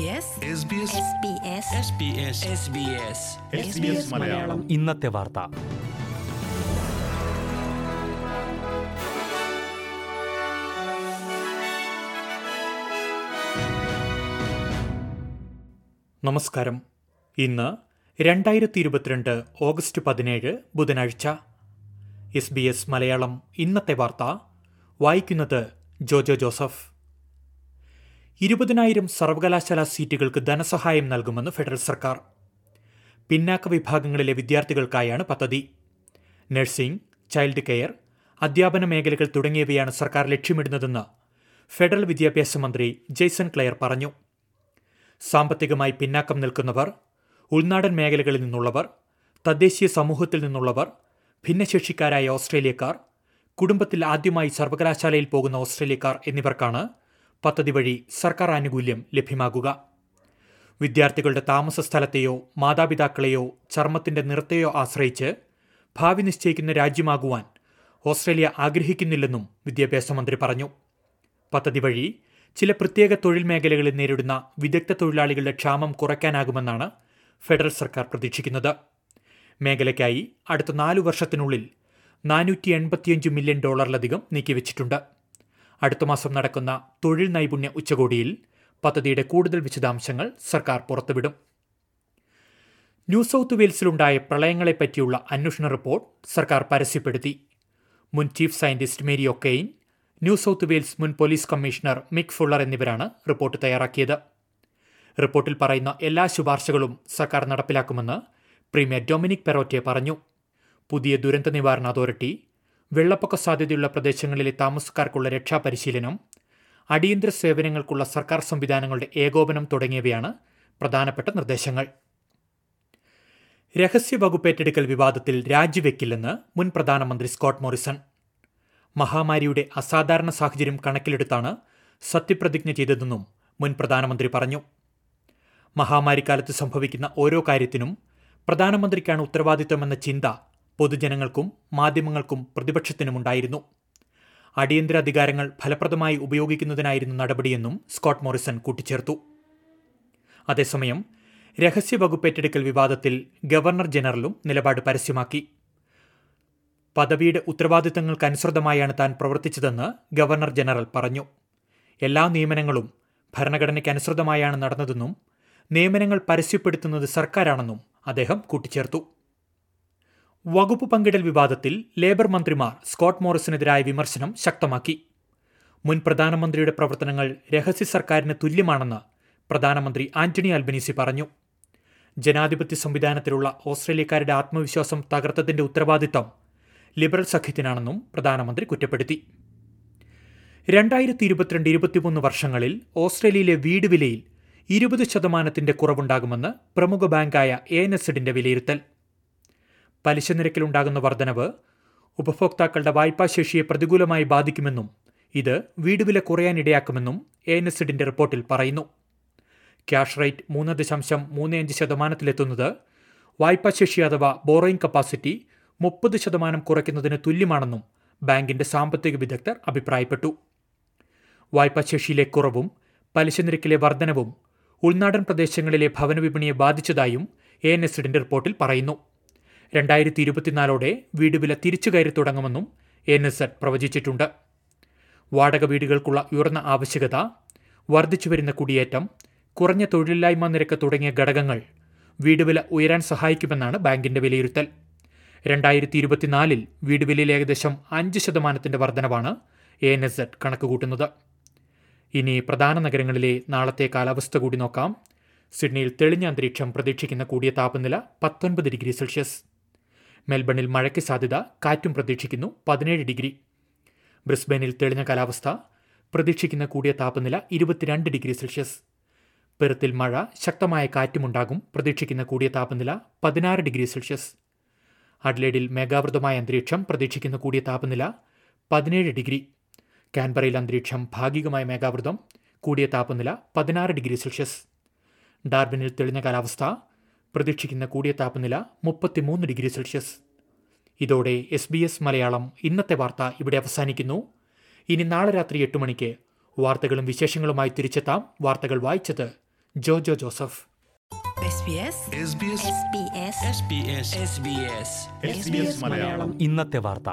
SBS SBS SBS Malayalam. ഇന്നത്തെ വാർത്ത. നമസ്കാരം. ഇന്ന് രണ്ടായിരത്തി ഇരുപത്തിരണ്ട് ഓഗസ്റ്റ് പതിനേഴ് ബുധനാഴ്ച. എസ് ബി എസ് മലയാളം ഇന്നത്തെ വാർത്ത. വായിക്കുന്നത് ജോജോ ജോസഫ്. ഇരുപതിനായിരം സർവകലാശാല സീറ്റുകൾക്ക് ധനസഹായം നൽകുമെന്ന് ഫെഡറൽ സർക്കാർ. പിന്നാക്ക വിഭാഗങ്ങളിലെ വിദ്യാർത്ഥികൾക്കായാണ് പദ്ധതി. നഴ്സിംഗ് ചൈൽഡ് കെയർ അധ്യാപന മേഖലകൾ തുടങ്ങിയവയാണ് സർക്കാർ ലക്ഷ്യമിടുന്നതെന്ന് ഫെഡറൽ വിദ്യാഭ്യാസ മന്ത്രി ജെയ്സൺ ക്ലെയർ പറഞ്ഞു. സാമ്പത്തികമായി പിന്നാക്കം നിൽക്കുന്നവർ ഉൾനാടൻ മേഖലകളിൽ നിന്നുള്ളവർ തദ്ദേശീയ സമൂഹത്തിൽ നിന്നുള്ളവർ ഭിന്നശേഷിക്കാരായ ഓസ്ട്രേലിയക്കാർ കുടുംബത്തിൽ ആദ്യമായി സർവകലാശാലയിൽ പോകുന്ന ഓസ്ട്രേലിയക്കാർ എന്നിവർക്കാണ് പദ്ധതി വഴി സർക്കാർ ആനുകൂല്യം ലഭ്യമാകുക. വിദ്യാർത്ഥികളുടെ താമസ സ്ഥലത്തെയോ മാതാപിതാക്കളെയോ ചർമ്മത്തിന്റെ നിറത്തെയോ ആശ്രയിച്ച് ഭാവി നിശ്ചയിക്കുന്ന രാജ്യമാകുവാൻ ഓസ്ട്രേലിയ ആഗ്രഹിക്കുന്നില്ലെന്നും വിദ്യാഭ്യാസ മന്ത്രി പറഞ്ഞു. പദ്ധതി വഴി ചില പ്രത്യേക തൊഴിൽ മേഖലകളിൽ നേരിടുന്ന വിദഗ്ധ തൊഴിലാളികളുടെ ക്ഷാമം കുറയ്ക്കാനാകുമെന്നാണ് ഫെഡറൽ സർക്കാർ പ്രതീക്ഷിക്കുന്നത്. മേഖലയ്ക്കായി അടുത്ത നാലു വർഷത്തിനുള്ളിൽ നാനൂറ്റി എൺപത്തിയഞ്ച് മില്യൺ ഡോളറിലധികം നീക്കിവച്ചിട്ടുണ്ട്. അടുത്ത മാസം നടക്കുന്ന തൊഴിൽ നൈപുണ്യ ഉച്ചകോടിയിൽ പദ്ധതിയുടെ കൂടുതൽ വിശദാംശങ്ങൾ സർക്കാർ പുറത്തുവിടും. ന്യൂ സൗത്ത് വെയിൽസിലുണ്ടായ പ്രളയങ്ങളെപ്പറ്റിയുള്ള അന്വേഷണ റിപ്പോർട്ട് സർക്കാർ പരസ്യപ്പെടുത്തി. മുൻ chief scientist Mary O'Kane New South Wales മുൻ പോലീസ് കമ്മീഷണർ മിക് ഫുള്ളർ എന്നിവരാണ് റിപ്പോർട്ട് തയ്യാറാക്കിയത്. റിപ്പോർട്ടിൽ പറയുന്ന എല്ലാ ശുപാർശകളും സർക്കാർ നടപ്പിലാക്കുമെന്ന് പ്രീമിയർ ഡൊമിനിക് പെറോറ്റെ പറഞ്ഞു. പുതിയ ദുരന്ത നിവാരണ അതോറിറ്റി വെള്ളപ്പൊക്ക സാധ്യതയുള്ള പ്രദേശങ്ങളിലെ താമസക്കാർക്കുള്ള രക്ഷാപരിശീലനം അടിയന്തര സേവനങ്ങൾക്കുള്ള സർക്കാർ സംവിധാനങ്ങളുടെ ഏകോപനം തുടങ്ങിയവയാണ് പ്രധാനപ്പെട്ട നിർദ്ദേശങ്ങൾ. രഹസ്യ വകുപ്പേറ്റെടുക്കൽ വിവാദത്തിൽ രാജിവെക്കില്ലെന്ന് മുൻ പ്രധാനമന്ത്രി സ്കോട്ട് മോറിസൺ. മഹാമാരിയുടെ അസാധാരണ സാഹചര്യം കണക്കിലെടുത്താണ് സത്യപ്രതിജ്ഞ ചെയ്തതെന്നും മുൻ പ്രധാനമന്ത്രി പറഞ്ഞു. മഹാമാരിക്കാലത്ത് സംഭവിക്കുന്ന ഓരോ കാര്യത്തിനും പ്രധാനമന്ത്രിക്കാണ് ഉത്തരവാദിത്തമെന്ന ചിന്ത പൊതുജനങ്ങൾക്കും മാധ്യമങ്ങൾക്കും പ്രതിപക്ഷത്തിനുമുണ്ടായിരുന്നു. അടിയന്തര അധികാരങ്ങൾ ഫലപ്രദമായി ഉപയോഗിക്കുന്നതിനായിരുന്നു നടപടിയെന്നും സ്കോട്ട് മോറിസൺ കൂട്ടിച്ചേർത്തു. അതേസമയം രഹസ്യ വകുപ്പ് ഏറ്റെടുക്കൽ വിവാദത്തിൽ ഗവർണർ ജനറലും നിലപാട് പരസ്യമാക്കി. പദവിയുടെ ഉത്തരവാദിത്തങ്ങൾക്കനുസൃതമായാണ് താൻ പ്രവർത്തിച്ചതെന്ന് ഗവർണർ ജനറൽ പറഞ്ഞു. എല്ലാ നിയമനങ്ങളും ഭരണഘടനയ്ക്കനുസൃതമായാണ് നടന്നതെന്നും നിയമനങ്ങൾ പരസ്യപ്പെടുത്തുന്നത് സർക്കാരാണെന്നും അദ്ദേഹം കൂട്ടിച്ചേർത്തു. വകുപ്പ് പങ്കിടൽ വിവാദത്തിൽ ലേബർ മന്ത്രിമാർ സ്കോട്ട് മോറിസിനെതിരായ വിമർശനം ശക്തമാക്കി. മുൻ പ്രധാനമന്ത്രിയുടെ പ്രവർത്തനങ്ങൾ രഹസ്യ സർക്കാരിന് തുല്യമാണെന്ന് പ്രധാനമന്ത്രി ആന്റണി അൽബനീസി പറഞ്ഞു. ജനാധിപത്യ സംവിധാനത്തിലുള്ള ഓസ്ട്രേലിയക്കാരുടെ ആത്മവിശ്വാസം തകർത്തതിന്റെ ഉത്തരവാദിത്തം ലിബറൽ സഖ്യത്തിനാണെന്നും പ്രധാനമന്ത്രി കുറ്റപ്പെടുത്തി. രണ്ടായിരത്തി ഇരുപത്തിരണ്ട് ഇരുപത്തിമൂന്ന് വർഷങ്ങളിൽ ഓസ്ട്രേലിയയിലെ വീട് വിലയിൽ ഇരുപത് ശതമാനത്തിന്റെ കുറവുണ്ടാകുമെന്ന് പ്രമുഖ ബാങ്കായ എ എൻ വിലയിരുത്തൽ. പലിശ നിരക്കിലുണ്ടാകുന്ന വർധനവ് ഉപഭോക്താക്കളുടെ വായ്പാശേഷിയെ പ്രതികൂലമായി ബാധിക്കുമെന്നും ഇത് വീടുവില കുറയാനിടയാക്കുമെന്നും എ എൻ എസിഡിന്റെ റിപ്പോർട്ടിൽ പറയുന്നു. ക്യാഷ് റേറ്റ് മൂന്ന് ദശാംശം മൂന്ന് അഞ്ച് ശതമാനത്തിലെത്തുന്നത് വായ്പാശേഷി അഥവാ ബോറോയിങ് കപ്പാസിറ്റി മുപ്പത് ശതമാനം കുറയ്ക്കുന്നതിന് തുല്യമാണെന്നും ബാങ്കിന്റെ സാമ്പത്തിക വിദഗ്ധർ അഭിപ്രായപ്പെട്ടു. വായ്പാശേഷിയിലെ കുറവും പലിശ നിരക്കിലെ വർധനവും ഉൾനാടൻ പ്രദേശങ്ങളിലെ ഭവനവിപണിയെ ബാധിച്ചതായും എ എൻ എസിഡിന്റെ റിപ്പോർട്ടിൽ പറയുന്നു. രണ്ടായിരത്തി ഇരുപത്തിനാലോടെ വീട് വില തിരിച്ചു കയറി തുടങ്ങുമെന്നും എൻ എസ് എഡ് പ്രവചിച്ചിട്ടുണ്ട്. വാടക വീടുകൾക്കുള്ള ഉയർന്ന ആവശ്യകത വർദ്ധിച്ചുവരുന്ന കുടിയേറ്റം കുറഞ്ഞ തൊഴിലില്ലായ്മ നിരക്ക് തുടങ്ങിയ ഘടകങ്ങൾ വീട് വില ഉയരാൻ സഹായിക്കുമെന്നാണ് ബാങ്കിന്റെ വിലയിരുത്തൽ. രണ്ടായിരത്തി ഇരുപത്തിനാലിൽ വീട് വിലയിൽ ഏകദേശം അഞ്ച് ശതമാനത്തിന്റെ വർധനവാണ് എ എൻ എസ് എഡ് കണക്കുകൂട്ടുന്നത്. ഇനി പ്രധാന നഗരങ്ങളിലെ നാളത്തെ കാലാവസ്ഥ കൂടി നോക്കാം. സിഡ്നിയിൽ തെളിഞ്ഞ അന്തരീക്ഷം പ്രതീക്ഷിക്കുന്ന കൂടിയ താപനില പത്തൊൻപത് ഡിഗ്രി സെൽഷ്യസ്. മെൽബണിൽ മഴയ്ക്ക് സാധ്യത കാറ്റും പ്രതീക്ഷിക്കുന്നു പതിനേഴ് ഡിഗ്രി. ബ്രിസ്ബെയിനിൽ തെളിഞ്ഞ കാലാവസ്ഥ പ്രതീക്ഷിക്കുന്ന കൂടിയ താപനില ഇരുപത്തിരണ്ട് ഡിഗ്രി സെൽഷ്യസ്. പെർത്തിൽ മഴ ശക്തമായ കാറ്റുമുണ്ടാകും പ്രതീക്ഷിക്കുന്ന കൂടിയ താപനില പതിനാറ് ഡിഗ്രി സെൽഷ്യസ്. അഡ്ലേഡിൽ മേഘാവൃതമായ അന്തരീക്ഷം പ്രതീക്ഷിക്കുന്ന കൂടിയ താപനില പതിനേഴ് ഡിഗ്രി. കാൻബറയിൽ അന്തരീക്ഷം ഭാഗികമായ മേഘാവൃതം കൂടിയ താപനില പതിനാറ് ഡിഗ്രി സെൽഷ്യസ്. ഡാർബിനിൽ തെളിഞ്ഞ കാലാവസ്ഥ പ്രതീക്ഷിക്കുന്ന കൂടിയ താപനില മുപ്പത്തിമൂന്ന് ഡിഗ്രി സെൽഷ്യസ്. ഇതോടെ എസ് ബി എസ് മലയാളം ഇന്നത്തെ വാർത്ത ഇവിടെ അവസാനിക്കുന്നു. ഇനി നാളെ രാത്രി എട്ട് മണിക്ക് വാർത്തകളും വിശേഷങ്ങളുമായി തിരിച്ചെത്താം വാർത്തകൾ വായിച്ചത് Jojo Joseph. SBS SBS SBS SBS ഇന്നത്തെ വാർത്ത.